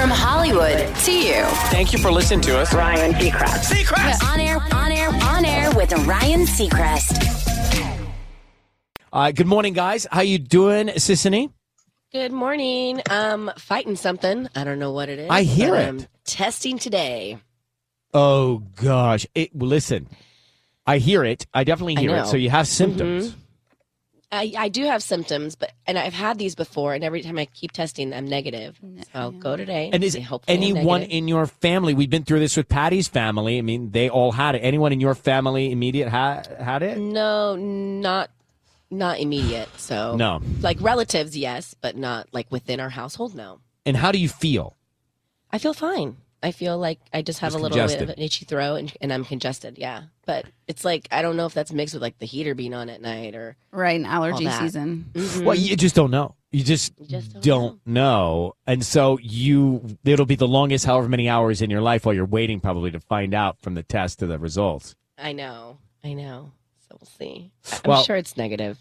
From Hollywood to you. Thank you for listening to us. Ryan Seacrest. Seacrest! On air, on air, on air with Ryan Seacrest. Uh, good morning, guys. How you doing, Sisanie? Good morning. Um, fighting something. I don't know what it is. I hear it. I'm testing today. Oh gosh. It, listen, I hear it. I definitely I hear it. Mm-hmm. So you have symptoms. I, I do have symptoms, but and I've had these before, and every time I keep testing, I'm negative. So I'll go today. And is see, hopefully I'm anyone in your family? We've been through this with Patty's family. I mean, they all had it. Anyone in your family immediate ha- had it? No, not not immediate. So No. like relatives, yes, but not like within our household. No, And how do you feel? I feel fine. I feel like I just have Just a little bit of an itchy throat, and, and I'm congested. Yeah, but it's like I don't know if that's mixed with like the heater being on at night or Right, in allergy that. season. Mhm. Well, you just don't know. You just, You just don't don't know. And so you, it'll be the longest, however many hours in your life while you're waiting, probably, to find out from the test to the results. I know, I know. So we'll see. I- I'm Well- sure it's negative.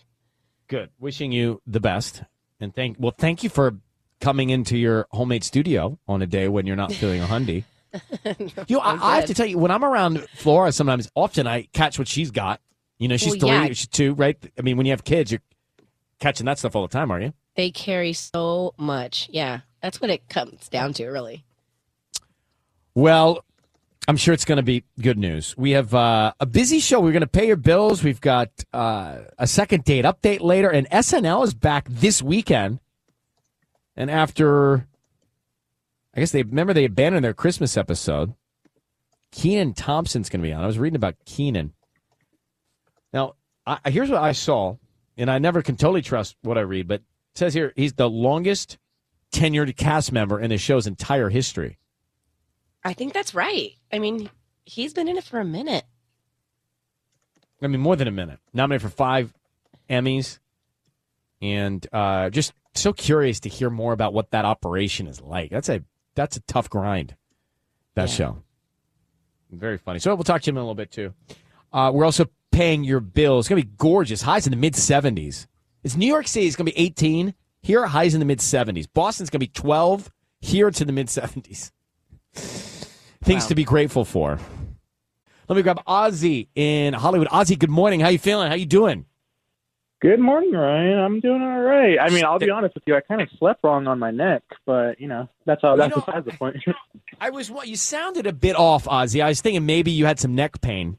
Good. Wishing you the best. And thank well, thank you for coming into your homemade studio on a day when you're not feeling a hundy. You know, I, I have to tell you, when I'm around Flora, sometimes often I catch what she's got. You know, she's Well, three, yeah. she's two, right? I mean, when you have kids, you're catching that stuff all the time, are you? They carry so much. Yeah, that's what it comes down to, really. Well, I'm sure it's going to be good news. We have uh, a busy show. We're going to pay your bills. We've got uh, a second date update later, and SNL is back this weekend. And after, I guess they remember they abandoned their Christmas episode. Kenan Thompson's going to be on. I was reading about Kenan. Now, I, here's what I saw, and I never can totally trust what I read, but it says here he's the longest tenured cast member in the show's entire history. I think that's right. I mean, he's been in it for a minute. I mean, more than a minute. Nominated for five Emmys, and uh, just so curious to hear more about what that operation is like. That's a that's a tough grind. That Yeah. show, very funny. So we'll talk to him in a little bit too. Uh, we're also paying your bills. It's gonna be gorgeous. Highs in the mid seventies. It's New York City. It's gonna be eighteen. Here, highs in the mid seventies. Boston's gonna be twelve. Here, it's in the mid seventies. Things to be grateful for. Let me grab Ozzy in Hollywood. Ozzy, good morning. How you feeling? How you doing? Good morning, Ryan. I'm doing all right. I mean, I'll be honest with you. I kind of slept wrong on my neck, but you know, that's all. That's know, besides the point. I was you sounded a bit off, Ozzy. I was thinking maybe you had some neck pain.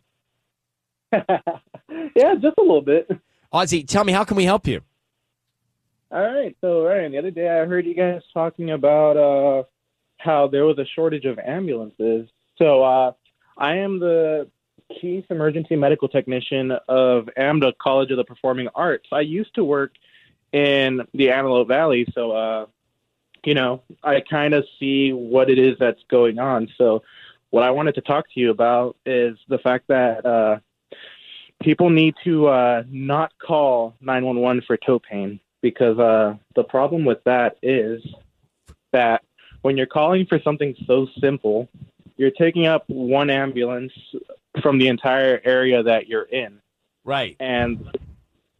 yeah, just a little bit. Ozzy, tell me how can we help you? All right. So, Ryan, the other day I heard you guys talking about uh, how there was a shortage of ambulances. So, uh, I am the chief emergency medical technician of AMDA College of the Performing Arts. I used to work in the Antelope Valley, so uh, you know I kind of see what it is that's going on. So, what I wanted to talk to you about is the fact that uh, people need to uh, not call 911 for toe pain because uh, the problem with that is that when you're calling for something so simple, you're taking up one ambulance from the entire area that you're in. Right. And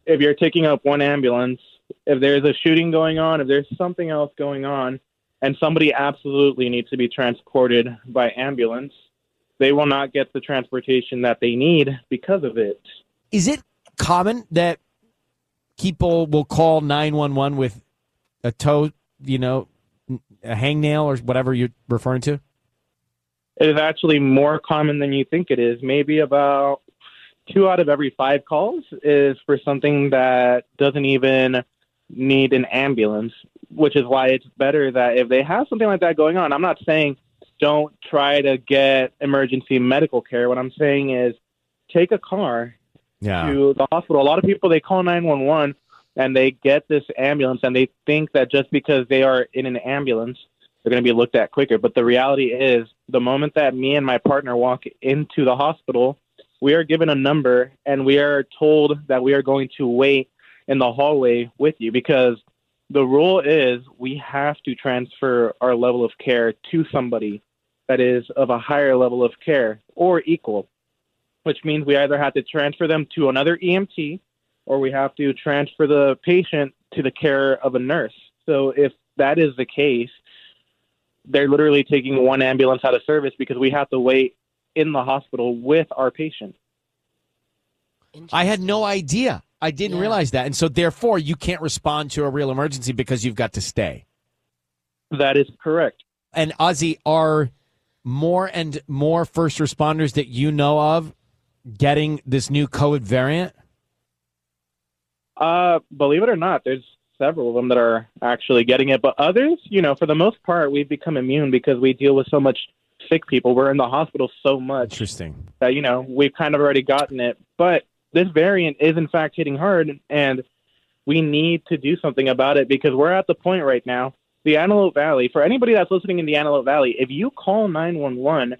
if you're taking up one ambulance, if there's a shooting going on, if there's something else going on, and somebody absolutely needs to be transported by ambulance, they will not get the transportation that they need because of it. Is it common that people will call 911 with a toe, you know, a hangnail or whatever you're referring to? It is actually more common than you think it is. Maybe about two out of every five calls is for something that doesn't even need an ambulance, which is why it's better that if they have something like that going on, I'm not saying don't try to get emergency medical care. What I'm saying is take a car Yeah. to the hospital. A lot of people they call 911 and they get this ambulance and they think that just because they are in an ambulance they're going to be looked at quicker. But the reality is, the moment that me and my partner walk into the hospital, we are given a number and we are told that we are going to wait in the hallway with you because the rule is we have to transfer our level of care to somebody that is of a higher level of care or equal, which means we either have to transfer them to another EMT or we have to transfer the patient to the care of a nurse. So if that is the case, they're literally taking one ambulance out of service because we have to wait in the hospital with our patient. I had no idea. I didn't Yeah. realize that. And so, therefore, you can't respond to a real emergency because you've got to stay. That is correct. And, Ozzy, are more and more first responders that you know of getting this new COVID variant? Uh, believe it or not, there's several of them that are actually getting it, but others, you know, for the most part, we've become immune because we deal with so much sick people. We're in the hospital so much Interesting. that you know we've kind of already gotten it. But this variant is in fact hitting hard, and we need to do something about it because we're at the point right now. The Antelope Valley, for anybody that's listening in the Antelope Valley, if you call 911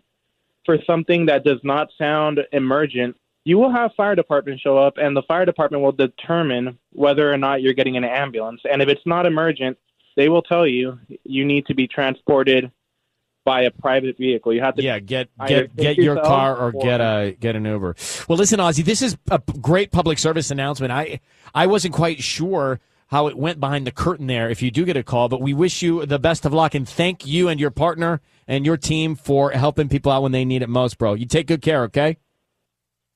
for something that does not sound emergent, you will have fire department show up, and the fire department will determine whether or not you're getting an ambulance. And if it's not emergent, they will tell you you need to be transported by a private vehicle. You have to Yeah, get get get your car or or- get a get an Uber. Well, listen, Ozzy, this is a great public service announcement. I I wasn't quite sure how it went behind the curtain there. If you do get a call, but we wish you the best of luck and thank you and your partner and your team for helping people out when they need it most, bro. You take good care, okay?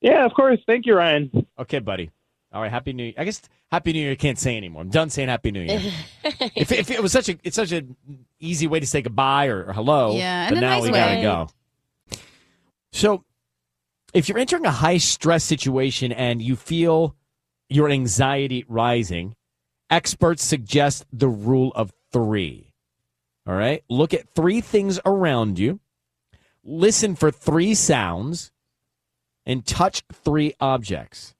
Yeah, of course. Thank you, Ryan. Okay, buddy. All right, happy New. Year. I guess Happy New Year. I can't say anymore. I'm done saying Happy New Year. if, if it was such a it's such an easy way to say goodbye or, or hello. Yeah, but in a now nice we gotta go. So, if you're entering a high stress situation and you feel your anxiety rising, experts suggest the rule of three. All right, look at three things around you, listen for three sounds, and touch three objects.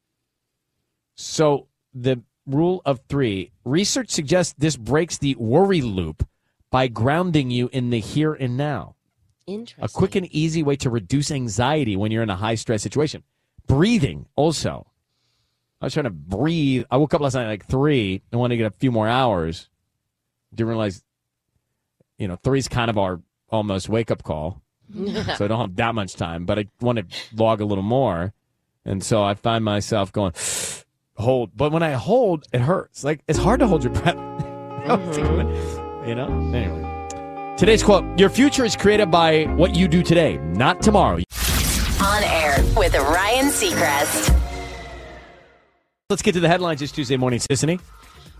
So the rule of three research suggests this breaks the worry loop by grounding you in the here and now. Interesting. A quick and easy way to reduce anxiety when you're in a high stress situation. Breathing also. I was trying to breathe. I woke up last night at like three and wanted to get a few more hours. Didn't realize, you know, three's kind of our almost wake up call. So I don't have that much time, but I want to log a little more. And so I find myself going, hold. But when I hold, it hurts. Like it's hard to hold your breath. Mm-hmm. you know? Anyway. Today's quote Your future is created by what you do today, not tomorrow. On air with Ryan Seacrest. Let's get to the headlines this Tuesday morning, Sisanie.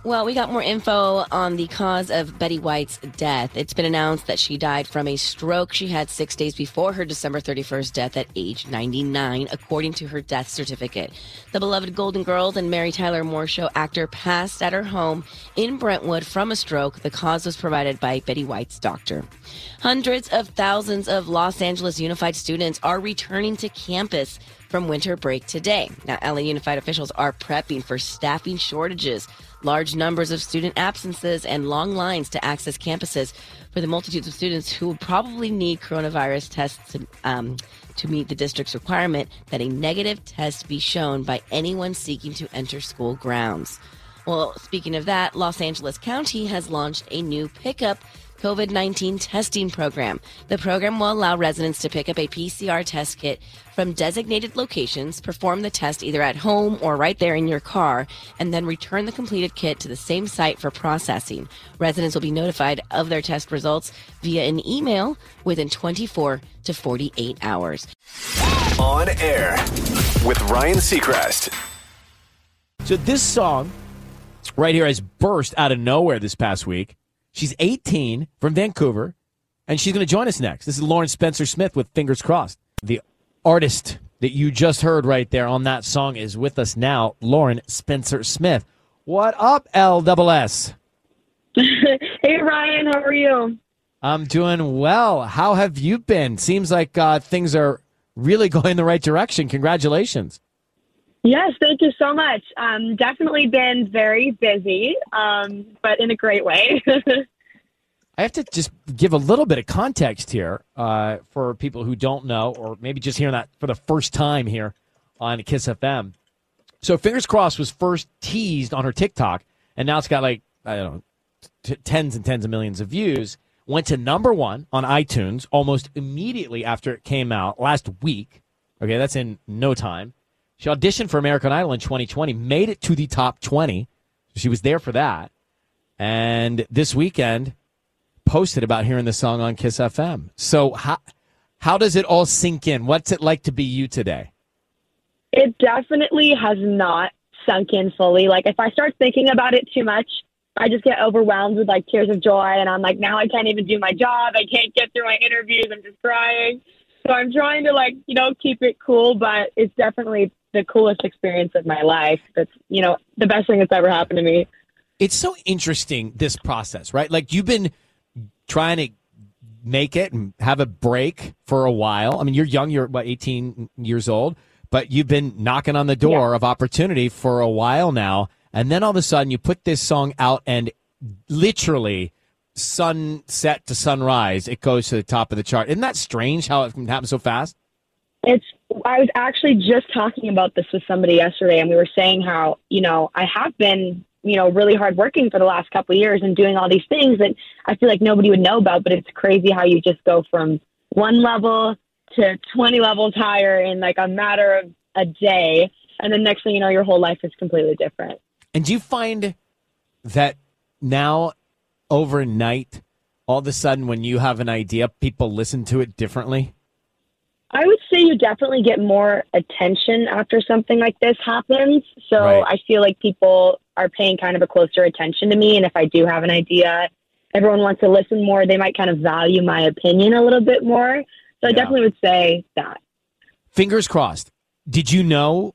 Well, we got more info on the cause of Betty White's death. It's been announced that she died from a stroke she had six days before her December 31st death at age 99, according to her death certificate. The beloved Golden Girls and Mary Tyler Moore Show actor passed at her home in Brentwood from a stroke. The cause was provided by Betty White's doctor. Hundreds of thousands of Los Angeles Unified students are returning to campus from winter break today. Now, LA Unified officials are prepping for staffing shortages, large numbers of student absences, and long lines to access campuses for the multitudes of students who will probably need coronavirus tests to, um, to meet the district's requirement that a negative test be shown by anyone seeking to enter school grounds. Well, speaking of that, Los Angeles County has launched a new pickup COVID 19 testing program. The program will allow residents to pick up a PCR test kit from designated locations, perform the test either at home or right there in your car, and then return the completed kit to the same site for processing. Residents will be notified of their test results via an email within 24 to 48 hours. On air with Ryan Seacrest. So this song right here has burst out of nowhere this past week. She's 18 from Vancouver, and she's going to join us next. This is Lauren Spencer Smith with Fingers Crossed. The artist that you just heard right there on that song is with us now, Lauren Spencer Smith. What up, LSS? Hey Ryan, how are you? I'm doing well. How have you been? Seems like uh, things are really going in the right direction. Congratulations. Yes, thank you so much. Um, definitely been very busy, um, but in a great way. I have to just give a little bit of context here uh, for people who don't know, or maybe just hearing that for the first time here on Kiss FM. So, Fingers Crossed was first teased on her TikTok, and now it's got like, I don't know, t- tens and tens of millions of views. Went to number one on iTunes almost immediately after it came out last week. Okay, that's in no time. She auditioned for American Idol in 2020, made it to the top 20. She was there for that. And this weekend, posted about hearing the song on Kiss FM. So how how does it all sink in? What's it like to be you today? It definitely has not sunk in fully. Like if I start thinking about it too much, I just get overwhelmed with like tears of joy and I'm like now I can't even do my job. I can't get through my interviews. I'm just crying. So I'm trying to like, you know, keep it cool, but it's definitely the coolest experience of my life. That's, you know, the best thing that's ever happened to me. It's so interesting this process, right? Like you've been trying to make it and have a break for a while. I mean, you're young, you're what 18 years old, but you've been knocking on the door Yeah. of opportunity for a while now. And then all of a sudden you put this song out and literally sunset to sunrise, it goes to the top of the chart. Isn't that strange how it can happen so fast? It's I was actually just talking about this with somebody yesterday and we were saying how, you know, I have been, you know, really hard working for the last couple of years and doing all these things that I feel like nobody would know about, but it's crazy how you just go from one level to 20 levels higher in like a matter of a day and then next thing you know your whole life is completely different. And do you find that now overnight, all of a sudden when you have an idea, people listen to it differently? I would say you definitely get more attention after something like this happens. So Right. I feel like people are paying kind of a closer attention to me. And if I do have an idea, everyone wants to listen more. They might kind of value my opinion a little bit more. So I Yeah. definitely would say that. Fingers crossed. Did you know?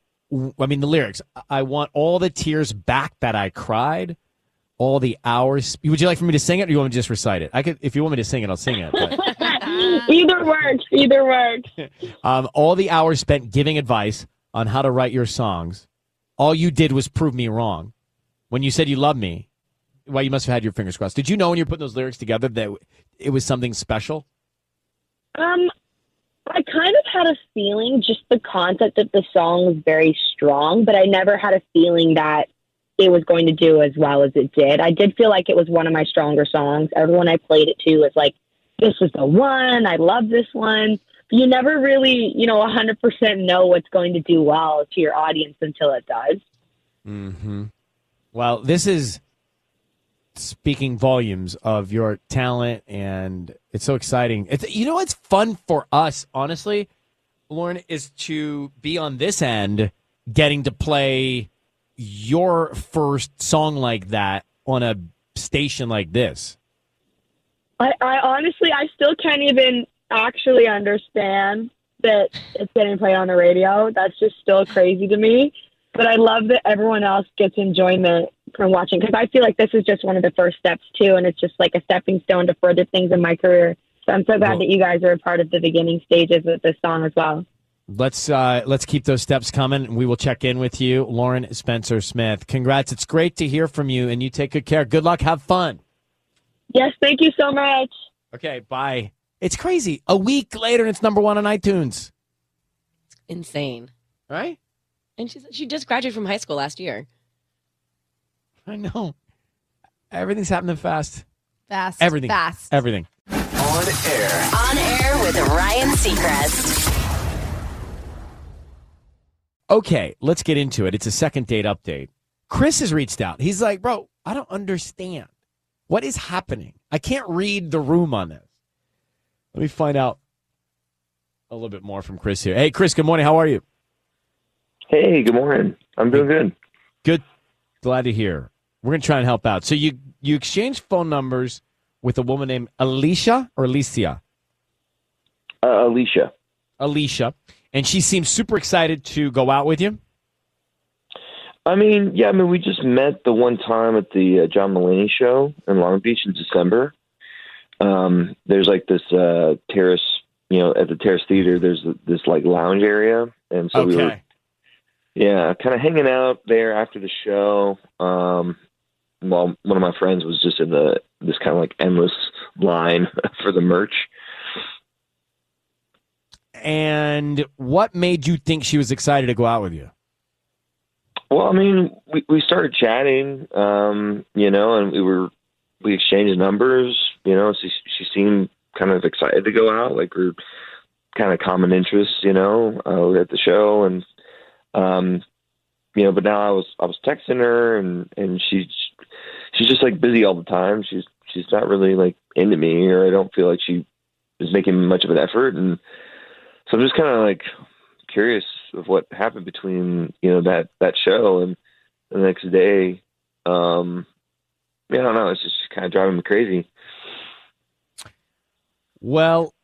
I mean, the lyrics. I want all the tears back that I cried, all the hours. Would you like for me to sing it, or you want me to just recite it? I could, if you want me to sing it, I'll sing it. Either works. Either works. um, all the hours spent giving advice on how to write your songs. All you did was prove me wrong. When you said you love me, well, you must have had your fingers crossed. Did you know when you're putting those lyrics together that it was something special? Um, I kind of had a feeling just the concept of the song was very strong, but I never had a feeling that it was going to do as well as it did. I did feel like it was one of my stronger songs. Everyone I played it to was like, this was the one. I love this one. You never really, you know, 100% know what's going to do well to your audience until it does. Mm-hmm. Well, this is speaking volumes of your talent, and it's so exciting. It's, you know what's fun for us, honestly, Lauren, is to be on this end, getting to play your first song like that on a station like this. I, I honestly, I still can't even actually understand that it's getting played on the radio. That's just still crazy to me. But I love that everyone else gets enjoyment from watching because I feel like this is just one of the first steps too, and it's just like a stepping stone to further things in my career. So I'm so glad Well- that you guys are a part of the beginning stages with this song as well. Let's uh, let's keep those steps coming. We will check in with you, Lauren Spencer Smith. Congrats! It's great to hear from you, and you take good care. Good luck. Have fun. Yes, thank you so much. Okay, bye. It's crazy. A week later, and it's number one on iTunes. Insane. Right? And she's, she just graduated from high school last year. I know. Everything's happening fast. Fast. Everything. Fast. Everything. On air. On air with Ryan Seacrest. Okay, let's get into it. It's a second date update. Chris has reached out. He's like, bro, I don't understand. What is happening? I can't read the room on this. Let me find out a little bit more from Chris here. Hey, Chris, good morning. How are you? Hey, good morning. I'm doing good. Good. Glad to hear. We're going to try and help out. So you you exchange phone numbers with a woman named Alicia or Alicia? Uh, Alicia. Alicia. And she seems super excited to go out with you. I mean, yeah, I mean, we just met the one time at the uh, John Mulaney show in Long Beach in December. Um, there's like this uh, terrace, you know, at the Terrace Theater. There's this like lounge area, and so we were, yeah, kind of hanging out there after the show. Um, while one of my friends was just in the this kind of like endless line for the merch. And what made you think she was excited to go out with you? Well, I mean, we we started chatting, um, you know, and we were we exchanged numbers, you know. She she seemed kind of excited to go out, like we're kind of common interests, you know. Uh, at the show, and um, you know, but now I was I was texting her, and and she's she's just like busy all the time. She's she's not really like into me, or I don't feel like she is making much of an effort, and so I'm just kind of like curious of what happened between you know that that show and the next day. Um, yeah, I don't know. It's just kind of driving me crazy. Well,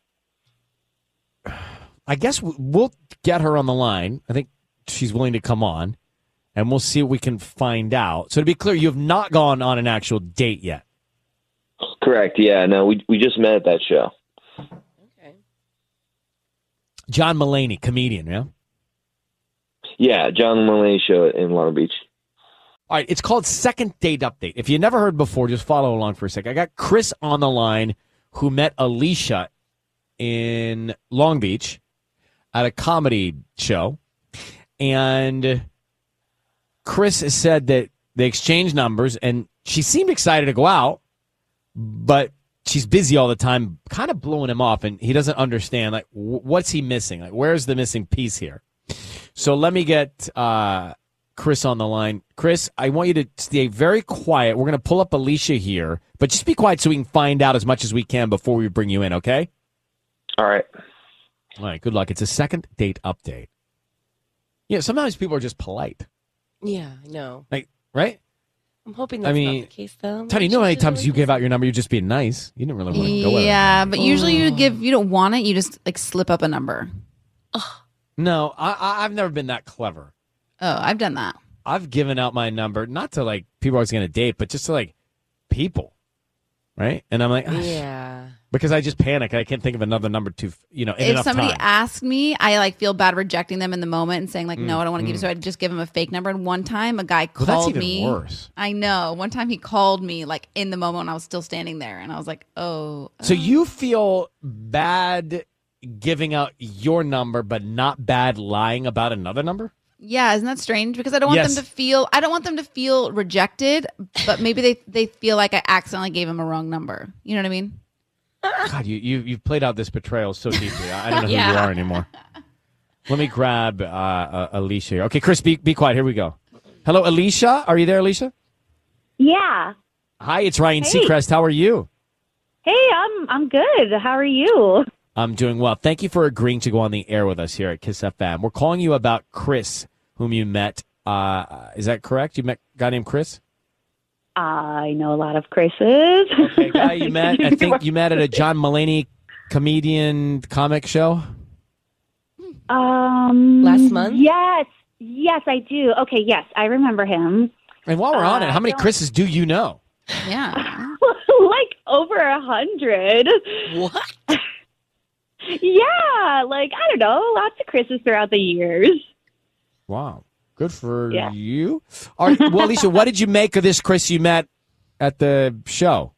I guess we'll get her on the line. I think she's willing to come on, and we'll see what we can find out. So to be clear, you have not gone on an actual date yet. Correct. Yeah. No, we we just met at that show. Okay. John Mulaney, comedian, yeah. Yeah, John Mulaney show in Long Beach. All right, it's called Second Date Update. If you never heard before, just follow along for a sec. I got Chris on the line who met Alicia in Long Beach at a comedy show. And Chris has said that they exchanged numbers and she seemed excited to go out, but she's busy all the time, kind of blowing him off. And he doesn't understand, like, wh- what's he missing? Like, where's the missing piece here? So let me get uh, Chris on the line. Chris, I want you to stay very quiet. We're going to pull up Alicia here, but just be quiet so we can find out as much as we can before we bring you in, okay? All right. All right, good luck. It's a second date update. Yeah, sometimes people are just polite, Yeah, I know. like, right? I'm hoping I mean, not the case, though. Tony, you know how many times you gave out your number, you're just being nice. You didn't really want to go it. Yeah, but usually you give you don't want it, you just like slip up a number. No, I, I, I've never been that clever. Oh, I've done that. I've given out my number, not to like people I was going to date, but just to like people, right? And I'm like, "Ah, Yeah. because I just panic. I can't think of another number to, you know, in if somebody time. asked me, I like feel bad rejecting them in the moment and saying like, no, I don't want to give you. mm. So I'd just give him a fake number. And one time, a guy well, called that's even me. worse. I know. One time he called me like in the moment when I was still standing there, and I was like, oh. So uh, you feel bad giving out your number, but not bad lying about another number? Yeah, isn't that strange? Because I don't want Yes. them to feel. I don't want them to feel rejected, but maybe they they feel like I accidentally gave them a wrong number. You know what I mean? God, you you you've played out this betrayal so deeply. I I don't know who you are anymore. Let me grab uh, uh, Alicia. Here. Okay, Chris, be be quiet. Here we go. Hello, Alicia. Are you there, Alicia? Yeah. Hi, it's Ryan Hey. Seacrest. How are you? Hey, I'm I'm good. How are you? I'm doing well. Thank you for agreeing to go on the air with us here at Kiss FM. We're calling you about Chris, whom you met. Uh, is that correct? You met a guy named Chris? I know a lot of Chris's. Okay, guy you met. I think you met at a John Mulaney comedian comic show. um Last month? Yes. Yes, I do. Okay, yes, I remember him. And while we're on it, Uh, how many Chris's do you know? Yeah. like over a hundred. What? Yeah, like I don't know, lots of Chris's throughout the years. Wow, good for Yeah. you. All right, well, Alicia, what did you make of this Chris you met at the show?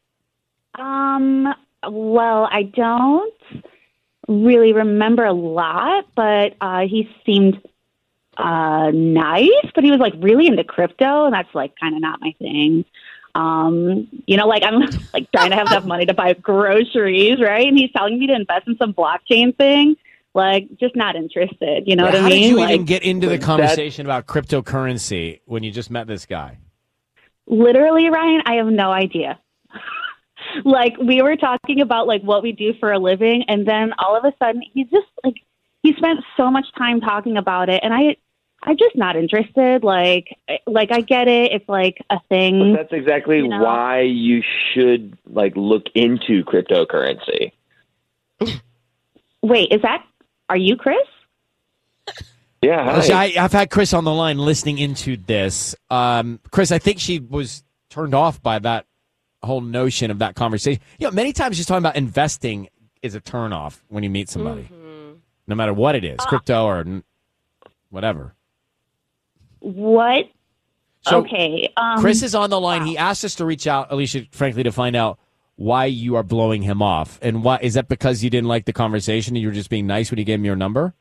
Um, well, I don't really remember a lot, but uh, he seemed uh, nice, but he was like really into crypto, and that's like kind of not my thing. Um, you know, like I'm like trying to have enough money to buy groceries, right? And he's telling me to invest in some blockchain thing. Like, just not interested. You know what I mean? How did you like, even get into the that- conversation about cryptocurrency when you just met this guy? literally ryan i have no idea like we were talking about like what we do for a living and then all of a sudden he's just like he spent so much time talking about it and i i'm just not interested like like i get it it's like a But thing that's exactly You know? why you should like look into cryptocurrency. wait is that are you chris Yeah, hi. Alicia, I, I've had Chris on the line listening into this. Um, Chris, I think she was turned off by that whole notion of that conversation. You know, many times just talking about investing is a turnoff when you meet somebody, Mm-hmm. no matter what it Uh, crypto or whatever. What So okay um Chris is on the line. He asked us to reach out, Alicia, frankly, to find out why you are blowing him off, and why is that because you didn't like the conversation and you were just being nice when you gave him your number?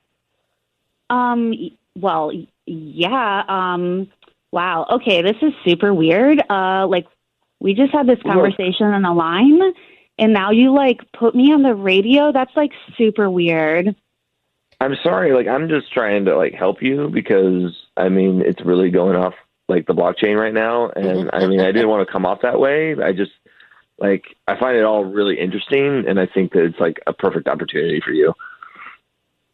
Um, well, yeah. Um, wow. Okay, this is super weird. Uh, like we just had this conversation on the line, and now you like put me on the radio. That's like super weird. I'm sorry. Like, I'm just trying to like help you because I mean it's really going off like the blockchain right now, and I mean I didn't want to come off that way. I just like I find it all really interesting, and I think that it's like a perfect opportunity for you.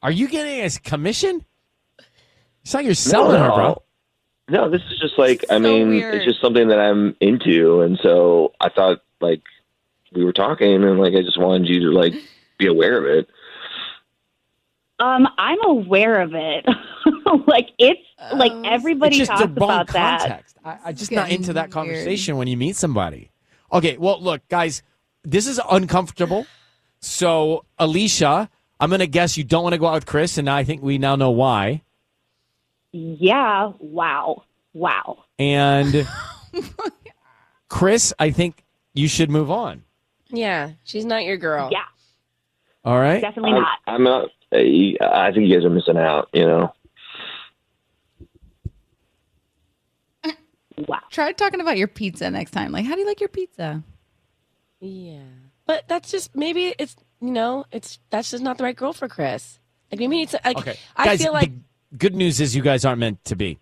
Are you getting a commission? It's like you're selling her, bro. No, this is just like I So mean, weird. it's just something that I'm into, and so I thought like we were talking, and like I just wanted you to like be aware of it. Um, I'm aware of it. like it's like Oh, everybody it's just talks the wrong about that. context. I, I just not into that weird. conversation when you meet somebody. Okay, well, look, guys, this is uncomfortable. So, Alicia, I'm gonna guess you don't want to go out with Chris, and I think we now know why. Yeah. Wow. Wow. And Chris, I think you should move on. Yeah, she's not your girl. Yeah. All right. Definitely I'm, not. I'm not. I think you guys are missing out. You know. Wow. Try talking about your pizza next time. Like, how do you like your pizza? Yeah. But that's just maybe it's you know, it's that's just not the right girl for Chris. Like maybe it's like Okay, I guys. feel like the good news is you guys aren't meant to be.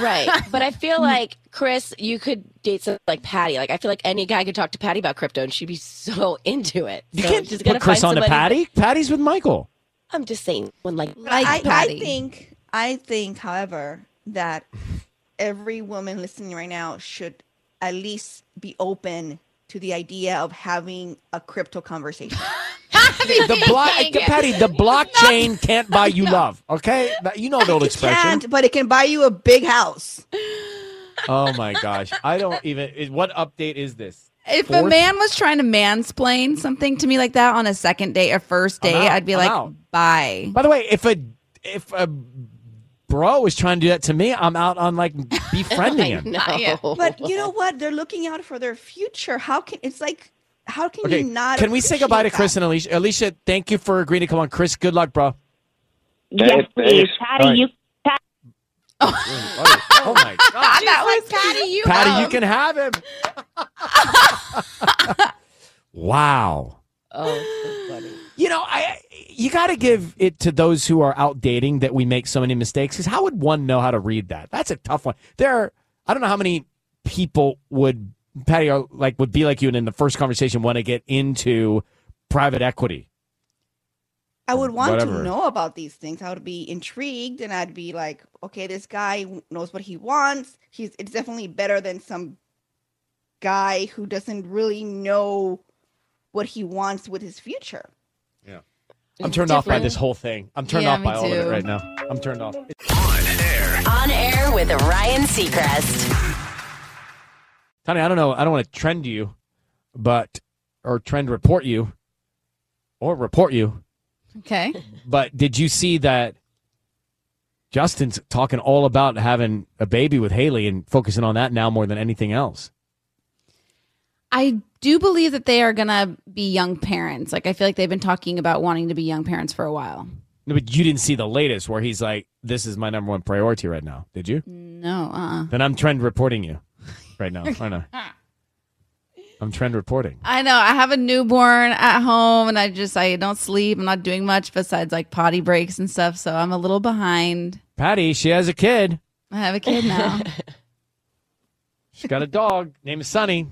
right. But I feel like Chris, you could date someone like Patty. Like I feel like any guy could talk to Patty about crypto and she'd be so into it. You can't she's put gonna Chris on find to Patty. Patty's with Michael. I'm just saying when like Like I, I think I think, however, that every woman listening right now should at least be open to the idea of having a crypto conversation. The block, Patty. The blockchain can't buy you love. Okay, you know the old expression. Can't, but it can buy you a big house. Oh my gosh, I don't even. What update is this? If a man was trying to mansplain something to me like that on a second date or first date. I'd be I'm like, out. bye. By the way, if a if a bro is trying to do that to me, I'm out on like befriending him. no. But you know what? They're looking out for their future. How can it's like? How can Okay, you not? can we say goodbye to Chris that? and Alicia? Alicia, thank you for agreeing to come on. Chris, good luck, bro. Yes, Thanks, please. Patty. All right. You. Oh, oh my god, that was oh, Patty. You Patty, you can have him. Wow. Oh, so funny. You know, I you got to give it to those who are out dating that we make so many mistakes. Because how would one know how to read that? That's a tough one. There, are, I don't know how many people would Patty are like would be like you, and in the first conversation want to get into private equity. I would want Whatever. to know about these things. I would be intrigued, and I'd be like, okay, this guy knows what he wants. He's it's definitely better than some guy who doesn't really know what he wants with his future. Yeah. I'm turned off by this whole thing. I'm turned Yeah, off me by all of it too. right now. I'm turned off. On air. On air with Ryan Seacrest. Tony, I don't know. I don't want to trend you, but or trend report you, or report you. Okay. But did you see that Justin's talking all about having a baby with Hailey and focusing on that now more than anything else? I do believe that they are going to be young parents. Like, I feel like they've been talking about wanting to be young parents for a while. No, but you didn't see the latest where he's like, "This is my number one priority right now." Did you? No, uh uh Then I'm trend reporting you right now. I know. I'm trend reporting. I know. I have a newborn at home and I just, I don't sleep. I'm not doing much besides like potty breaks and stuff. So I'm a little behind. Patty, she has a kid. I have a kid now. She's got a dog named Sunny.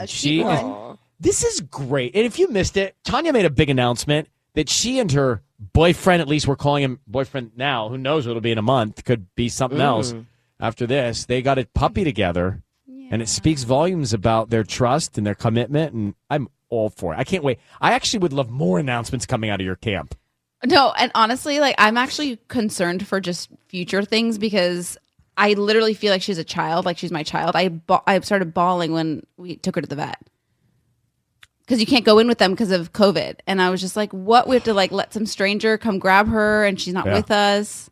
A She cute is- one. This is great. And if you missed it, Tanya made a big announcement that she and her boyfriend, at least we're calling him boyfriend now, who knows what it'll be in a month, could be something else mm. after this. They got a puppy together, and it speaks volumes about their trust and their commitment. And I'm all for it. I can't wait. I actually would love more announcements coming out of your camp. No, and honestly, like I'm actually concerned for just future things because I literally feel like she's a child, like she's my child. I ba- I started bawling when we took her to the vet because you can't go in with them because of COVID, and I was just like, "What? We have to like let some stranger come grab her, and she's not Yeah. with us."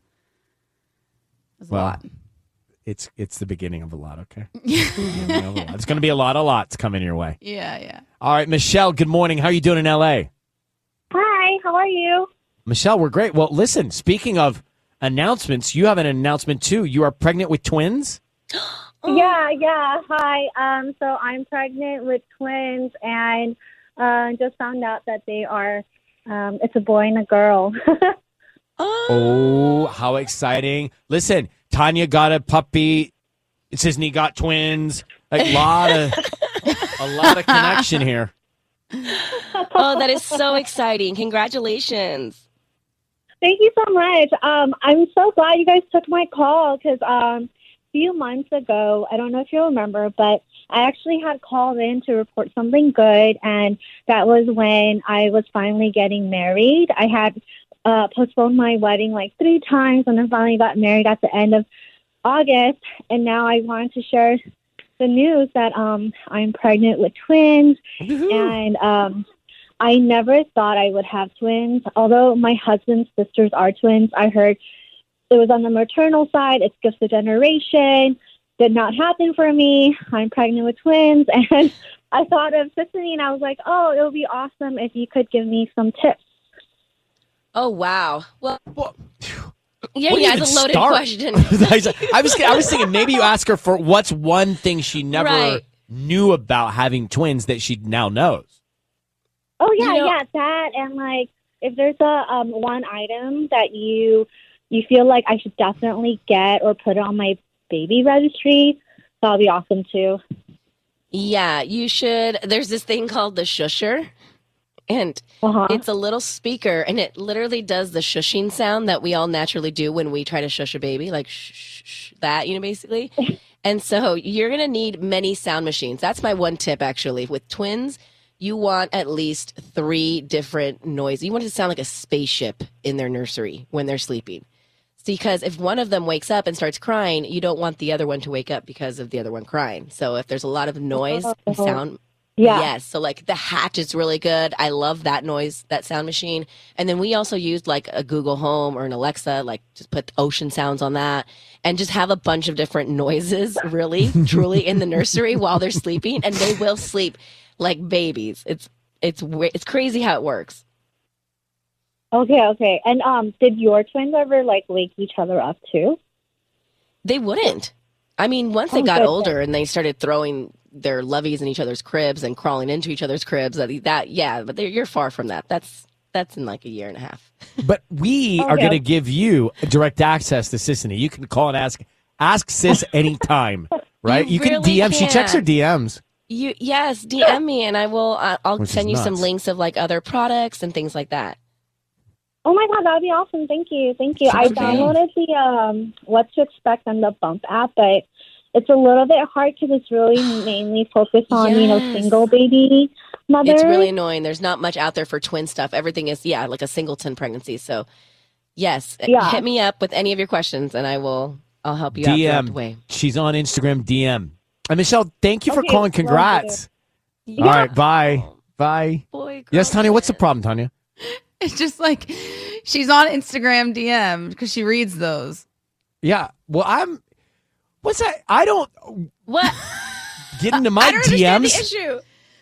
It was Well, a lot. It's it's the beginning of a lot. Okay, Beginning a lot. it's going to be a lot of lots coming your way. Yeah, yeah. All right, Michelle. Good morning. How are you doing in L.A.? Hi. How are you? Michelle, we're great. Well, listen, speaking of announcements, you have an announcement too. You are pregnant with twins? Yeah, yeah. Hi. Um, so I'm pregnant with twins, and uh, just found out that they are. Um, it's a boy and a girl. Oh, how exciting. Listen, Tanya got a puppy. Sisanie got twins. A lot of A lot of connection here. oh, that is so exciting. Congratulations. Thank you so much. Um, I'm so glad you guys took my call because um, a few months ago, I don't know if you remember, but I actually had called in to report something good, and that was when I was finally getting married. I had uh, postponed my wedding like three times, and then finally got married at the end of August. And now I wanted to share the news that um, I'm pregnant with twins, and um, I never thought I would have twins. Although my husband's sisters are twins, I heard it was on the maternal side. It's just a generation. Did not happen for me. I'm pregnant with twins, and I thought of Sisanie, and I was like, "Oh, it would be awesome if you could give me some tips." Oh wow. Well, yeah, yeah, you it's a loaded start? question. I was I was thinking maybe you ask her for what's one thing she never Right. knew about having twins that she now knows. Oh yeah, You know- yeah, that and like if there's a um one item that you you feel like I should definitely get or put on my baby registry, that'll be awesome too. Yeah, you should. There's this thing called the shusher, and Uh-huh. it's a little speaker, and it literally does the shushing sound that we all naturally do when we try to shush a baby, like shh, that, you know, basically. and so you're going to need many sound machines. That's my one tip, actually. With twins, you want at least three different noises. You want it to sound like a spaceship in their nursery when they're sleeping. Because if one of them wakes up and starts crying, you don't want the other one to wake up because of the other one crying. So if there's a lot of noise and oh. sound, Yeah. yes. So like the hatch is really good. I love that noise, that sound machine. And then we also used like a Google Home or an Alexa, like just put ocean sounds on that and just have a bunch of different noises, really, truly in the nursery while they're sleeping, and they will sleep like babies. It's it's it's crazy how it works. Okay, okay. And um did your twins ever like wake each other up too? They wouldn't. I mean, once they Oh, got older and they started throwing their loveys in each other's cribs and crawling into each other's cribs, that, that yeah, but you're far from that. That's that's in like a year and a half. But we are going to give you direct access to Sisanie. You can call and ask ask Sis anytime, right? You can really DM. She checks her. DMs. You yes, DM me and I will. Uh, I'll Which send you some links of like other products and things like that. Oh my god, that'd be awesome. Thank you. Thank you. I Okay. downloaded the um what to expect on the bump app, but it's a little bit hard because it's really mainly focused on, you know, single baby mothers. It's really annoying. There's not much out there for twin stuff. Everything is yeah, like a singleton pregnancy. So yes, Yeah. hit me up with any of your questions and I will. I'll help you out throughout the DM. way. She's on Instagram. DM. And Michelle, thank you for Okay, calling. will do. Congrats. All right. Bye. Bye. Boy, Yes, Tanya. What's the problem, Tanya? It's just like she's on Instagram DM because she reads those. Yeah. Well, I'm. What's that? I don't What? get into my I don't understand the DMs. issue.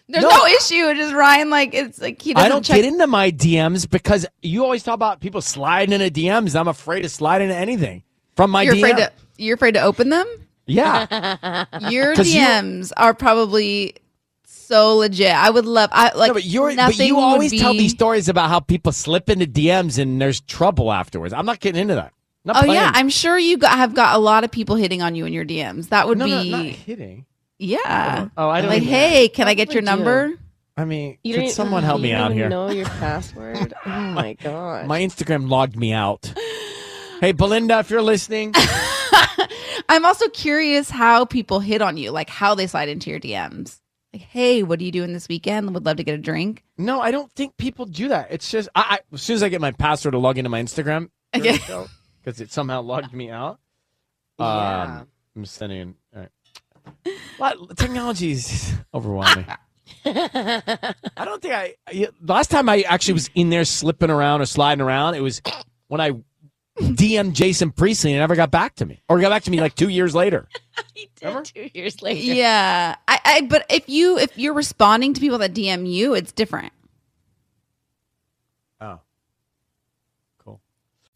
There's No. no, issue. It's just Ryan, like it's like he doesn't I don't check. get into my DMs because you always talk about people sliding into DMs. I'm afraid to slide into anything from my you're DM. afraid to you're afraid to open them. Yeah. Your 'Cause you- DMs are probably so legit. I would love. I like. no, but you're but you would always tell be- these stories about how people slip into DMs and there's trouble afterwards. I'm not getting into that. Not Oh playing. yeah, I'm sure you got, have got a lot of people hitting on you in your DMs. That would no, no, be not hitting. yeah. Oh, I don't. Like, even- hey, can I get your Probably do. number? I mean, You could someone help me out even here? Know your password? oh my god. My Instagram logged me out. hey, Belinda, if you're listening, I'm also curious how people hit on you, like how they slide into your DMs. Like, hey, what are you doing this weekend? Would love to get a drink. no, I don't think people do that. It's just I, I as soon as I get my password to log into my Instagram, Okay. because it somehow logged me out. Yeah. Um, I'm sending. All right. Lot, technology is overwhelming. I don't think I, I. Last time I actually was in there slipping around or sliding around, it was when I DM'd Jason Priestley and he never got back to me, or got back to me like two years later. he did two years later. Yeah, I, I. But if you if you're responding to people that DM you, it's different. Oh, cool.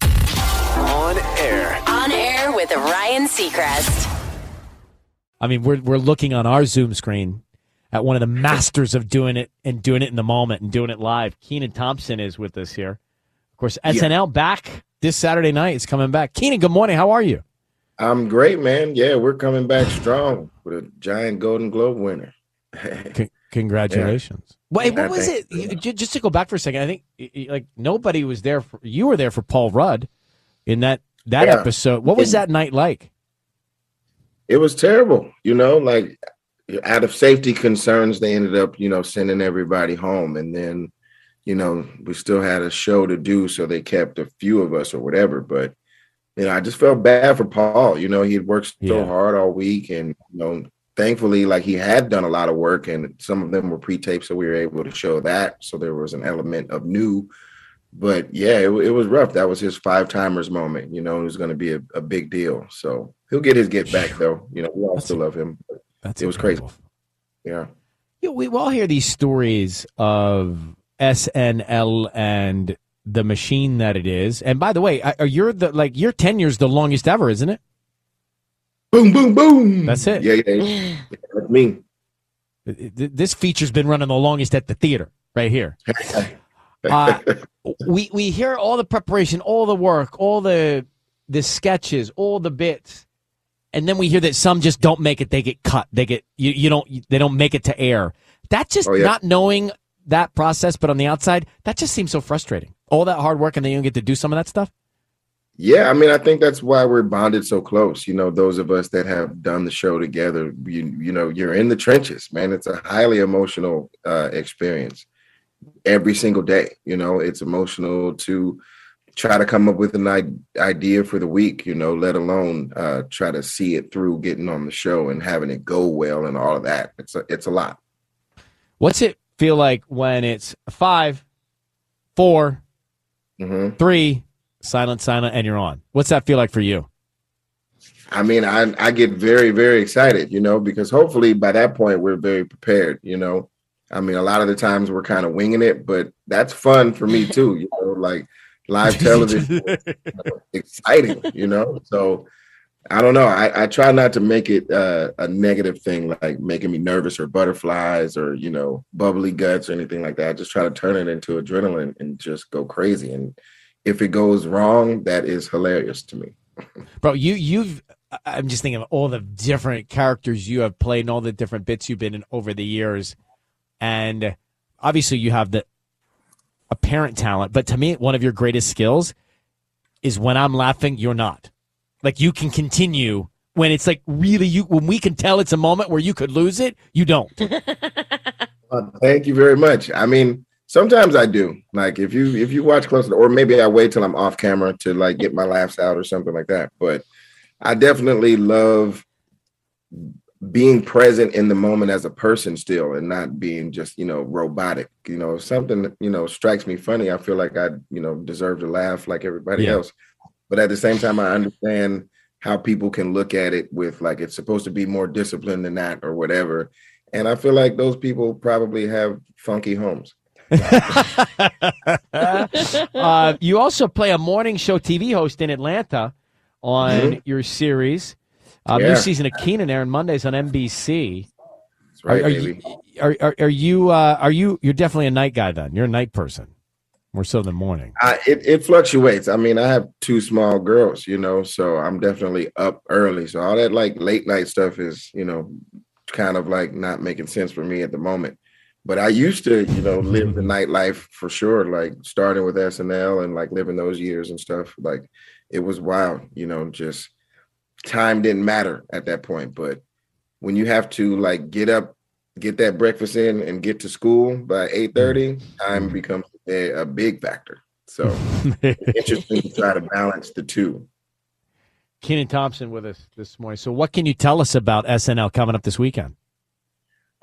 On air. On air with Ryan Seacrest. I mean, we're we're looking on our Zoom screen at one of the masters of doing it and doing it in the moment and doing it live. Kenan Thompson is with us here. Of course, SNL back this Saturday night. It's coming back. Kenan, good morning. How are you? I'm great, man. Yeah, we're coming back strong with a giant Golden Globe winner. Con- congratulations. Wait, Yeah, what was thank it? Just to go back for a second, I think like nobody was there. For, you were there for Paul Rudd in that that Yeah. episode. What was that night like? It was terrible, you know, like out of safety concerns, they ended up, you know, sending everybody home. And then, you know, we still had a show to do, so they kept a few of us or whatever. But, you know, I just felt bad for Paul. You know, he had worked so Yeah. hard all week and, you know, thankfully, like he had done a lot of work and some of them were pre-taped, so we were able to show that. So there was an element of new. But yeah, it, it was rough. That was his five timers moment. You know, it was going to be a, a big deal. So he'll get his get back though. You know, we all still love him. That's it was crazy. Yeah. Yeah, we all hear these stories of SNL and the machine that it is. And by the way, are you're the like your tenure's the longest ever, isn't it? Boom, boom, boom. That's it. Yeah, yeah. yeah. That's me. This feature's been running the longest at the theater, right here. Uh, we we hear all the preparation, all the work, all the the sketches, all the bits, and then we hear that some just don't make it. They get cut. They get you. You don't. They don't make it to air. That's just Oh, yeah. not knowing that process. But on the outside, that just seems so frustrating. All that hard work, and then you don't get to do some of that stuff. Yeah, I mean, I think that's why we're bonded so close. You know, those of us that have done the show together, you you know, you're in the trenches, man. It's a highly emotional uh, experience every single day. You know, it's emotional to try to come up with an I- idea for the week. You know, let alone uh, try to see it through, getting on the show and having it go well, and all of that. It's a, it's a lot. What's it feel like when it's five, four, Mhm. three, silent, silent, and you're on? What's that feel like for you? I mean, I I get very very excited, you know, because hopefully by that point we're very prepared, you know. I mean, a lot of the times we're kind of winging it, but that's fun for me too, you know, like live television is exciting, you know. So I don't know. I, I try not to make it uh, a negative thing, like making me nervous or butterflies or you know bubbly guts or anything like that. I just try to turn it into adrenaline and just go crazy. And if it goes wrong, that is hilarious to me. Bro, you you've I'm just thinking of all the different characters you have played and all the different bits you've been in over the years. And obviously you have the apparent talent, but to me one of your greatest skills is when I'm laughing, you're not. Like you can continue when it's like really you when we can tell it's a moment where you could lose it, you don't. Uh, thank you very much. I mean, sometimes I do. Like if you if you watch closely, or maybe I wait till I'm off camera to like get my laughs out or something like that. But I definitely love being present in the moment as a person still and not being just you know robotic you know if something you know strikes me funny i feel like i you know deserve to laugh like everybody Yeah. else but at the same time i understand how people can look at it with like it's supposed to be more disciplined than that or whatever and i feel like those people probably have funky homes uh, you also play a morning show TV host in Atlanta on Mhm. your series. Uh, Yeah. New season of Kenan airing Mondays on NBC. That's right are, are you are, are, are you uh, are you you're definitely a night guy then? You're a night person more so than morning. I, it, it fluctuates. I mean, I have two small girls, you know, so I'm definitely up early. So all that like late night stuff is, you know, kind of like not making sense for me at the moment. But I used to, you know, live the nightlife for sure, like starting with SNL and like living those years and stuff. Like it was wild, you know, just time didn't matter at that point. But when you have to like get up, get that breakfast in and get to school by 8:30, time becomes a, a big factor. So interesting to try to balance the two. Kenan Thompson with us this morning. So what can you tell us about SNL coming up this weekend?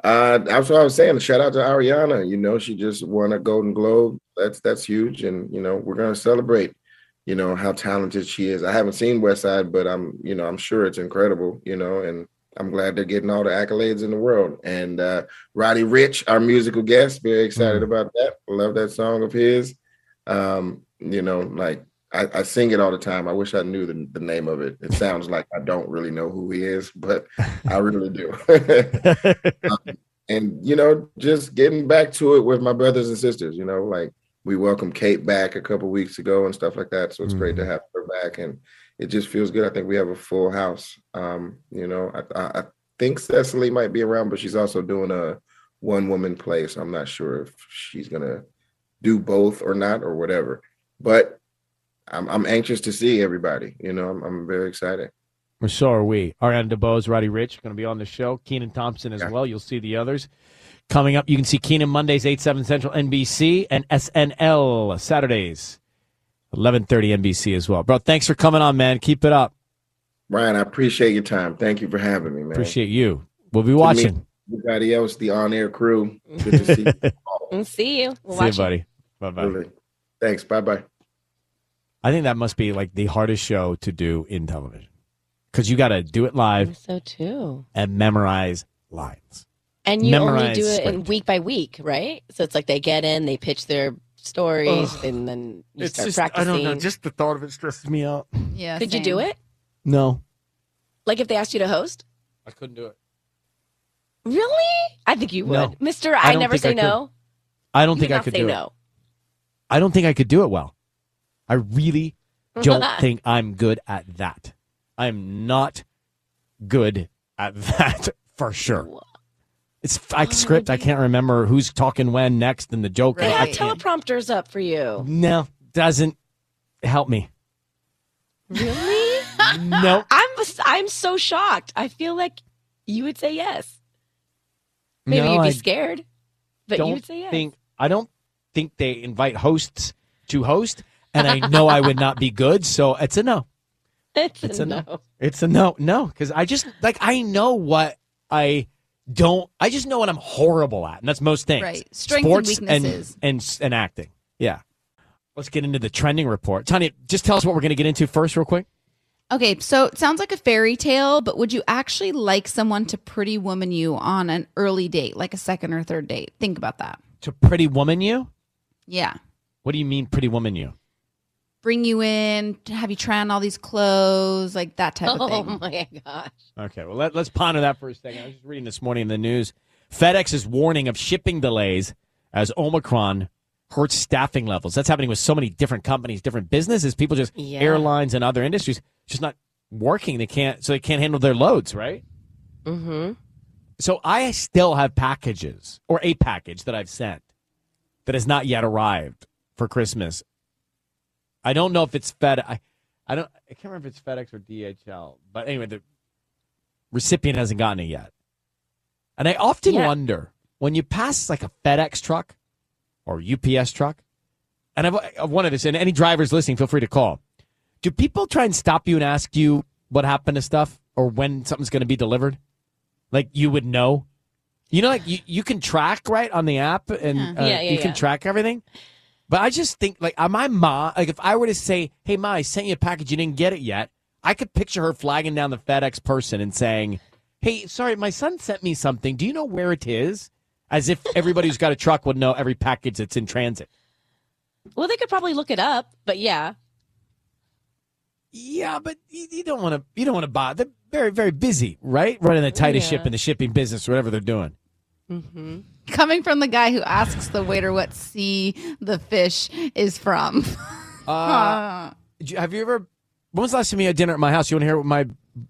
Uh, that's what I was saying. Shout out to Ariana. You know, she just won a Golden Globe. That's that's huge, and you know, we're gonna celebrate. You know how talented she is. I haven't seen West Side, but I'm you know I'm sure it's incredible. You know, and I'm glad they're getting all the accolades in the world. And uh, Roddy Ricch, our musical guest, very excited about that. Love that song of his. Um, you know, like I, I sing it all the time. I wish I knew the, the name of it. It sounds like I don't really know who he is, but I really do. Um, and you know, just getting back to it with my brothers and sisters. You know, like we welcomed Kate back a couple weeks ago and stuff like that. So it's great to have her back, and it just feels good. I think we have a full house. Um, you know, I, I, think Cecily might be around, but she's also doing a one woman play. So I'm not sure if she's gonna do both or not or whatever. But I'm I'm anxious to see everybody. You know, I'm, I'm very excited. Or so are we. Ariana DeBose, Roddy Ricch going to be on the show. Kenan Thompson as well. You'll see the others. Coming up, you can see Kenan Mondays, 8, 7 Central NBC, and SNL Saturdays, 11.30 NBC as well. Bro, thanks for coming on, man. Keep it up. Ryan, I appreciate your time. Thank you for having me, man. Appreciate you. We'll be To watching. Everybody else, the on air crew. Good to see you. We'll see you. We'll See you, buddy. Bye-bye. Really. Thanks. Bye bye. I think that must be like the hardest show to do in television because you got to do it live So too. and memorize lines. And you only do it in week by week, right? So it's like they get in, they pitch their stories, and then you start practicing. I don't know. Just the thought of it stresses me out. Yeah. Could you do it? No, Like if they asked you to host? I couldn't do it. Really? I think you would, No. Mister. I I, never think I say no. I don't You think I could say do it. no. I don't think I could do it well. I really don't think I'm good at that. I'm not good at that for sure. It's like script. I can't remember who's talking when next and the joke. They I have can't- teleprompters up for you. No, doesn't help me. Really? No. I'm I'm so shocked. I feel like you would say yes. Maybe No, you'd be I scared, but don't you would say yes. think I don't think they invite hosts to host, and I know I would not be good, so it's a no. it's, It's a a no. no. It's a no, no, because I just like I know what I don't. I just know what I'm horrible at, and that's most things. Right. Strengths and Sports weaknesses. and and and acting. Yeah. Let's get into the trending report. Tanya, just tell us what we're going to get into first, real quick. Okay, so it sounds like a fairy tale, but would you actually like someone to pretty woman you on an early date, like a second or third date? Think about that. To Pretty Woman, you. Yeah. What do you mean, Pretty Woman, you? Bring you in, have you try on all these clothes, like that type of thing. Oh my gosh. Okay, well, let, let's ponder that for a second. I was just reading this morning in the news. FedEx is warning of shipping delays as Omicron hurts staffing levels. That's happening with so many different companies, different businesses, people just Yeah. airlines and other industries just not working. They can't, so they can't handle their loads, right? Mm-hmm. So I still have packages or a package that I've sent that has not yet arrived for Christmas. I don't know if it's Fed. I, I don't. I can't remember if it's FedEx or DHL. But anyway, the recipient hasn't gotten it yet. And I often Yeah. wonder when you pass like a FedEx truck or UPS truck, and I've, I've wanted this, and any drivers listening, feel free to call. Do people try and stop you and ask you what happened to stuff or when something's going to be delivered? Like you would know? You know, like you, you can track right on the app and Yeah. uh, Yeah, you can track everything. But I just think like uh, my mom, like if I were to say, "Hey, ma, I sent you a package, you didn't get it yet," I could picture her flagging down the FedEx person and saying, "Hey, sorry, my son sent me something. Do you know where it is?" As if everybody who's got a truck would know every package that's in transit. Well, they could probably look it up, but yeah. Yeah, but you, you don't want to. You don't want to buy. They're very, very busy, right? Running the tightest Yeah. ship in the shipping business, whatever they're doing. Mm-hmm. Coming from the guy who asks the waiter what sea the fish is from. Uh, have you ever? When was the last time you had dinner at my house? You want to hear what my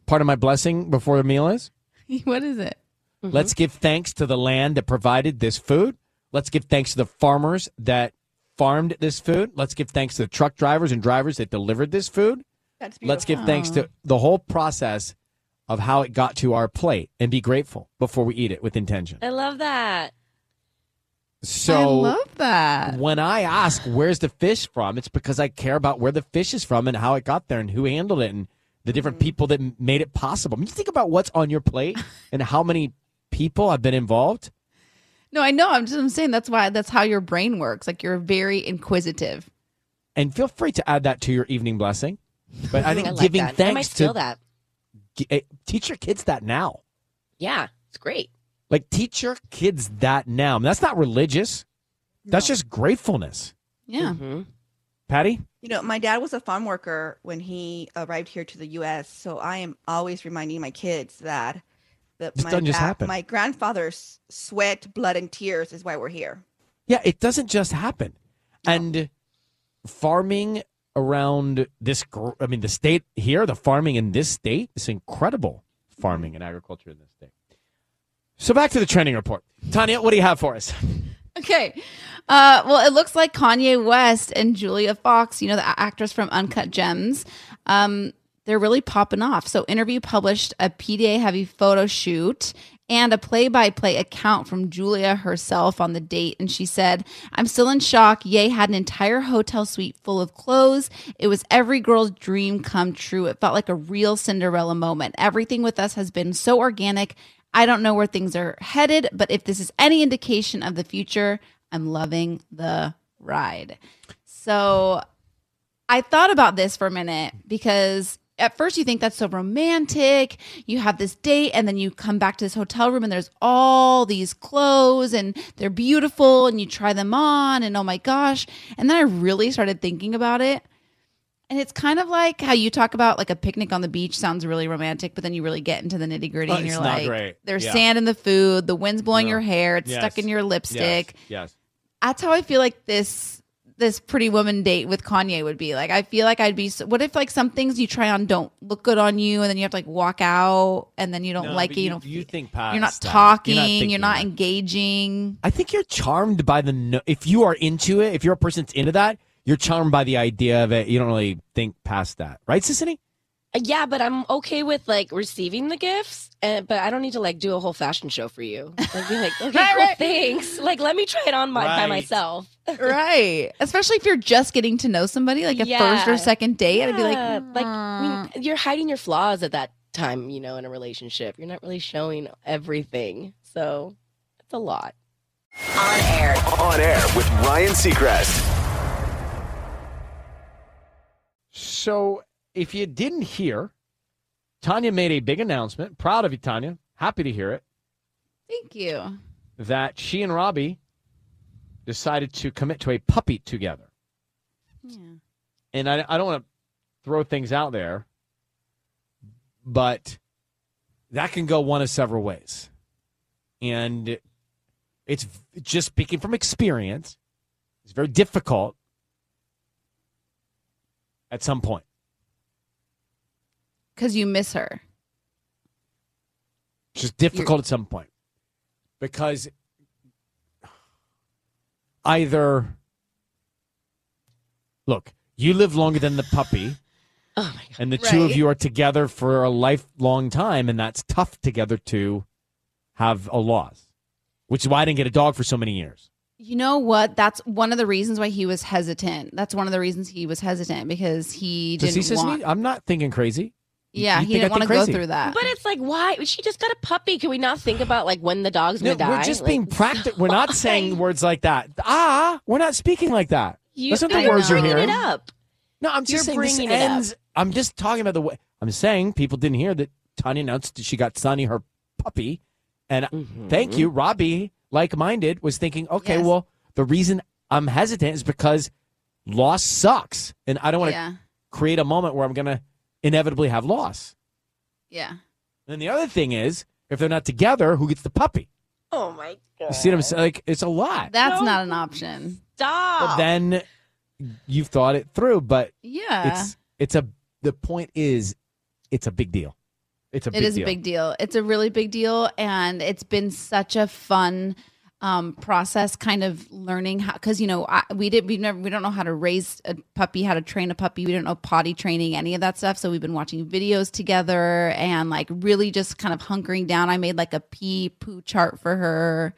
part of my blessing before the meal is? what is it? Let's give thanks to the land that provided this food. Let's give thanks to the farmers that farmed this food. Let's give thanks to the truck drivers and drivers that delivered this food. That's beautiful. Let's give thanks to the whole process of how it got to our plate and be grateful before we eat it with intention. I love that. So I love that. when I ask where's the fish from, it's because I care about where the fish is from and how it got there and who handled it and the different people that made it possible. I mean, you think about what's on your plate and how many people have been involved. No, I know. I'm just I'm saying that's why that's how your brain works. Like you're very inquisitive. And feel free to add that to your evening blessing. But I think I like giving that. thanks I might to steal that. G- eh, teach your kids that now. Yeah, it's great. Like teach your kids that now. I mean, that's not religious. That's just gratefulness. Yeah. Mm-hmm. Patty? You know, my dad was a farm worker when he arrived here to the U.S., so I am always reminding my kids that that This my doesn't just dad- happen. my grandfather's sweat, blood, and tears is why we're here. Yeah, it doesn't just happen. And farming around this I mean, the state here, the farming in this state is incredible farming and agriculture in this state. So back to the trending report. Tanya, what do you have for us? Okay. Uh, well, it looks like Kanye West and Julia Fox, you know, the actress from Uncut Gems, um, they're really popping off. So, Interview published a PDA heavy photo shoot and a play by play account from Julia herself on the date. And she said, I'm still in shock. Ye had an entire hotel suite full of clothes. It was every girl's dream come true. It felt like a real Cinderella moment. Everything with us has been so organic. I don't know where things are headed, but if this is any indication of the future, I'm loving the ride. So I thought about this for a minute because at first you think that's so romantic. You have this date and then you come back to this hotel room and there's all these clothes and they're beautiful and you try them on and oh my gosh. And then I really started thinking about it. And it's kind of like how you talk about like a picnic on the beach sounds really romantic, but then you really get into the nitty gritty Oh, and you're like, great. there's Yeah. sand in the food, the wind's blowing No. your hair, it's Yes. stuck in your lipstick Yes. that's how I feel like this this pretty woman date with Kanye would be. Like I feel like I'd be. What if like some things you try on don't look good on you, and then you have to like walk out, and then you don't No, like it. You, you- don't. you think past You're not that. You're not talking. You're not, engaging. I think you're charmed by the no- if you are into it, if you're a person that's into that, you're charmed by the idea of it. You don't really think past that, right, Sisanie? Uh, yeah, but I'm okay with like receiving the gifts, and but I don't need to like do a whole fashion show for you. Like be like, okay, Right, cool, right. thanks. Like let me try it on my, by myself. right. Especially if you're just getting to know somebody, like a first or second date. I'd be like, Yeah, like I mean, mm. you're hiding your flaws at that time, you know, in a relationship. You're not really showing everything, so it's a lot. On air. On air with Ryan Seacrest. So, if you didn't hear, Tanya made a big announcement. Proud of you, Tanya. Happy to hear it. thank you. That she and Robbie decided to commit to a puppy together. Yeah. And I, I don't want to throw things out there, but that can go one of several ways. And it's just speaking from experience, it's very difficult at some point. Because you miss her. It's just difficult at some point because either look, you live longer than the puppy, Oh my god. and the two of you are together for a lifelong time, and that's tough together to have a loss. Which is why I didn't get a dog for so many years. You know what? That's one of the reasons why he was hesitant. That's one of the reasons he was hesitant because he he didn't says want. I'm not thinking crazy. Yeah, You he think didn't want to go through that. But it's like, why? She just got a puppy. Can we not think about like when the dog's No, gonna die? we're just Like, being practical. We're not saying words like that. Ah, we're not speaking like that. You, Listen to the words you're hearing. it up. No, I'm just You're saying this bringing it up. ends. I'm just talking about the way. I'm saying people didn't hear that Tanya announced that she got Sunny her puppy, and Mm-hmm. thank you, Robbie, like-minded, was thinking, okay, Yes. well, the reason I'm hesitant is because loss sucks, and I don't want to yeah, create a moment where I'm going to inevitably have loss. yeah. And then the other thing is, if they're not together, who gets the puppy? Oh my god! You see what I'm saying? Like, it's a lot. That's No. not an option. Stop. But then you've thought it through, but Yeah, it's it's a the point is it's a big deal. It's a it big is deal. a big deal. It's a really big deal, and it's been such a fun um, process, kind of learning how. Because you know, I, we did we never we don't know how to raise a puppy, how to train a puppy. We don't know potty training, any of that stuff. So we've been watching videos together and like really just kind of hunkering down. I made like a pee poo chart for her.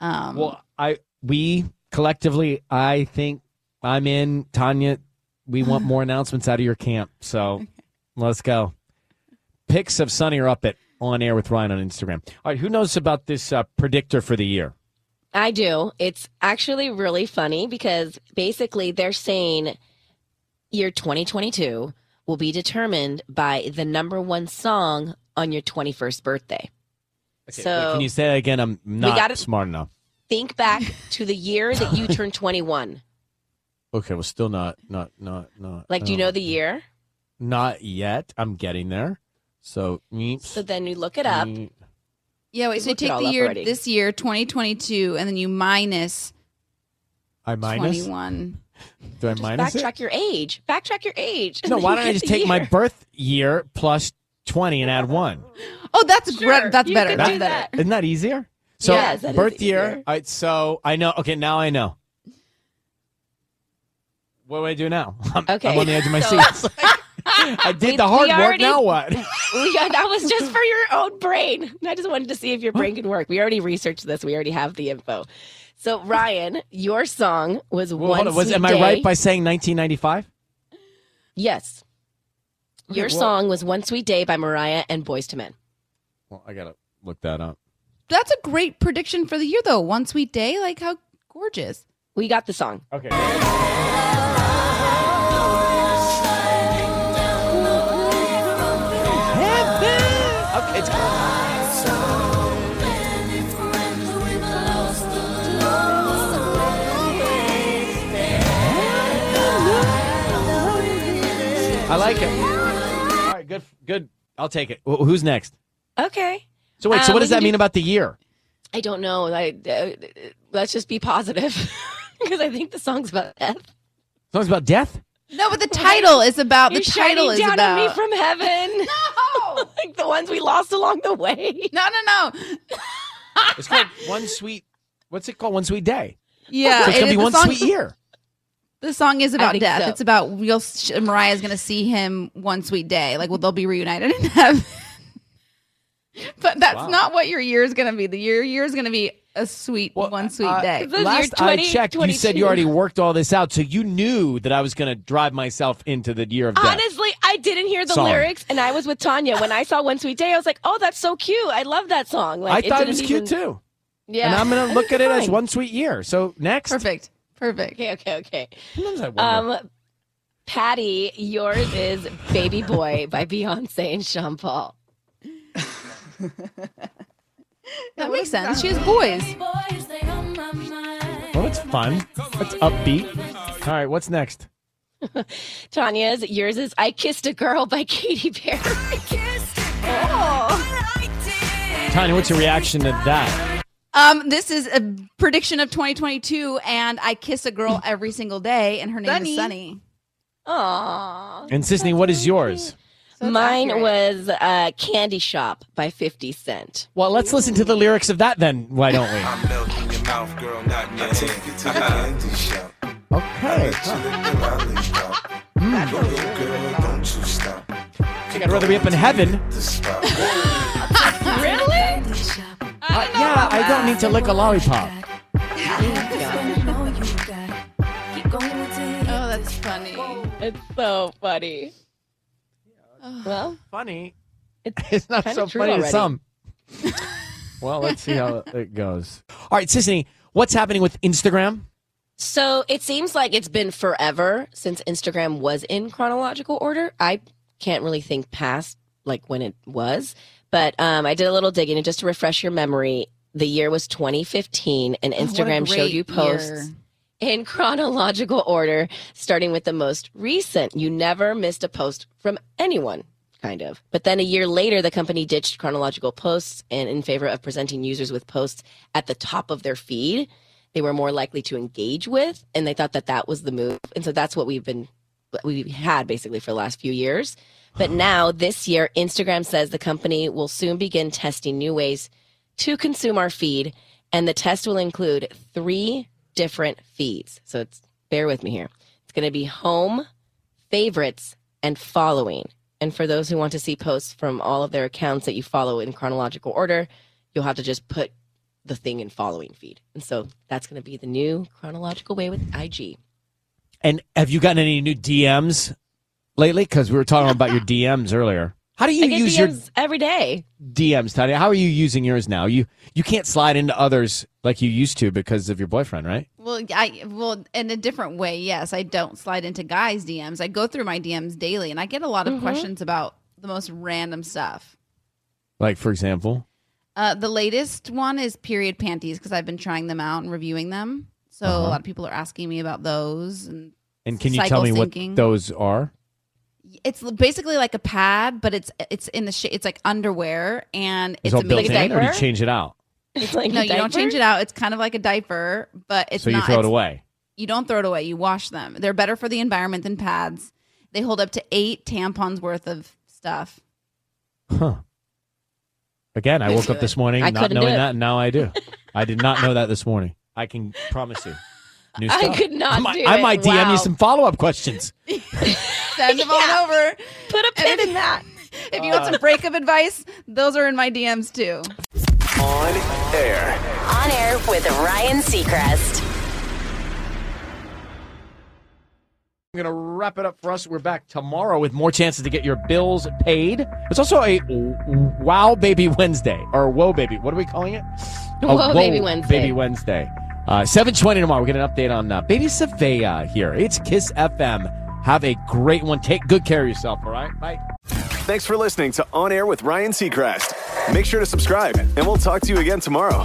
Um, Well, I we collectively, I think I'm in. Tanya, we want more announcements out of your camp. So let's go. Pics of Sunny are up at on air with Ryan on Instagram. All right, who knows about this uh, predictor for the year? I do. It's actually really funny because basically they're saying year 2022 will be determined by the number one song on your 21st birthday. Okay, So- wait, can you say that again? I'm not smart enough. Think back to the year that you turned 21. Okay, well, still not, not, not, not. Like, do you uh, know the year? Not yet. I'm getting there. So, meeps, So then you look it up. meep. yeah, wait. we So you take the year already. this year, 2022, and then you minus I minus. 21. Do I minus it? Backtrack your age. Backtrack your age. No, why don't I just get the take my birth year plus 20 and add one? Oh, that's Sure, great. That's you better. could That's do better. that. Isn't that easier? So Yes, that is birth year. easier. All right, so I know. Okay, now I know. What do I do now? I'm, Okay, I'm on the edge of my so- seat. I did We- the hard we work. already- Now what? We that was just for your own brain. I just wanted to see if your brain could work. We already researched this. We already have the info. So Ryan, your song was Well, one. hold on, was Sweet am I right by saying 1995? Yes. Your well- song was "One Sweet Day" by Mariah and Boyz II Men. Well, I gotta look that up. That's a great prediction for the year, though. One sweet day, like how gorgeous. We got the song. Okay. It's I like it. All right, good, good. I'll take it. Wh- Who's next? Okay. So wait, so Um, what we does that can mean do- about the year? I don't know. I, uh, let's just be positive because I think the song's about death. Song's about death. No, but the title is about You're the title shining is down about on me from heaven. No, oh. like the ones we lost along the way. no, no, no. It's called One Sweet. What's it called? One Sweet Day. Yeah, So it's it gonna be one song- sweet year. The song is about death. so. It's about we'll, Mariah's going to see him one sweet day. Like, well, they'll be reunited in heaven. but that's Wow. not what your year is going to be. The year year is going to be a sweet one sweet uh, day. Last your I checked, you said you already worked all this out, so you knew that I was going to drive myself into the year of death. Honestly, I didn't hear the Song. lyrics, and I was with Tanya when I saw "One Sweet Day." I was like, "Oh, that's so cute! I love that song." Like, I thought it didn't was cute too. Yeah, And I'm going to look at it as one sweet year. So next. Perfect. Perfect. Okay, okay, okay. Sometimes I wonder. Um, Patty, yours is "Baby Boy" by Beyonce and Sean Paul. That makes sense. She has boys. well, it's fun. It's upbeat. All right, what's next? Tanya's, yours is "I Kissed a Girl" by Katy Perry. Tanya, what's your reaction to that? Um, this is a prediction of 2022, and I kiss a girl every single day, and her name Sunny. is Sunny. Aww. And Sisanie, what is yours? So Mine accurate. was uh, "Candy Shop" by Fifty Cent. Well, let's listen to the lyrics of that then. Why don't we? I'm melting your mouth, girl, not your head. Take you to the candy shop. Okay. Let you lick the lollipop. Go, go, girl, don't you stop. I'd rather be up in heaven. Really? Uh, yeah, I don't need to lick a lollipop. Oh, that's funny. It's so funny. Well, Funny. it's It's not so true funny to some. well, let's see how it goes. All right, Sisanie, what's happening with Instagram? So it seems like it's been forever since Instagram was in chronological order. I can't really think past like when it was, but um, I did a little digging and just to refresh your memory, the year was 2015, and Oh, Instagram showed you posts year. In chronological order, starting with the most recent. You never missed a post from anyone, kind of. But then a year later, the company ditched chronological posts and in favor of presenting users with posts at the top of their feed. They were more likely to engage with, and they thought that that was the move. And so that's what we've been, we've had basically for the last few years. But now, this year, Instagram says the company will soon begin testing new ways to consume our feed, and the test will include three different feeds. So it's bear with me here. It's going to be home, favorites, and following. And for those who want to see posts from all of their accounts that you follow in chronological order, you'll have to just put the thing in following feed. And so that's going to be the new chronological way with IG. And have you gotten any new DMs lately? Because we were talking about your DMs earlier. How do you I get use DMs your every day. DMs, Tanya? How are you using yours now? You you can't slide into others like you used to because of your boyfriend, right? Well, I well in a different way. Yes, I don't slide into guys' DMs. I go through my DMs daily, and I get a lot of Mhm. questions about the most random stuff. Like for example, Uh, the latest one is period panties because I've been trying them out and reviewing them. So Uh-huh. a lot of people are asking me about those, and and can you tell me what those are? It's basically like a pad, but it's it's in the sh- it's like underwear, and Is it's all a built mixed in, or do you diaper? change it out? It's like no, a you don't change it out. It's kind of like a diaper, but it's so you not. throw it away. You don't throw it away. You wash them. They're better for the environment than pads. They hold up to eight tampons worth of stuff. Huh. Again, I woke up this morning I not knowing that, and now I do. I did not know that this morning. I can promise you. New I could not I might, do I it. might DM Wow. you some follow up questions. Send them on over. Put a pin in that. If you want uh. some breakup advice, those are in my DMs too. On air. On air with Ryan Seacrest. I'm going to wrap it up for us. We're back tomorrow with more chances to get your bills paid. It's also a Wow Baby Wednesday or Whoa Baby. What are we calling it? A Whoa Baby Wednesday. Baby Wednesday. Uh, 720 tomorrow. We'll get an update on uh, Baby Savea here. It's Kiss FM. Have a great one. Take good care of yourself, all right? Bye. Thanks for listening to On Air with Ryan Seacrest. Make sure to subscribe, and we'll talk to you again tomorrow.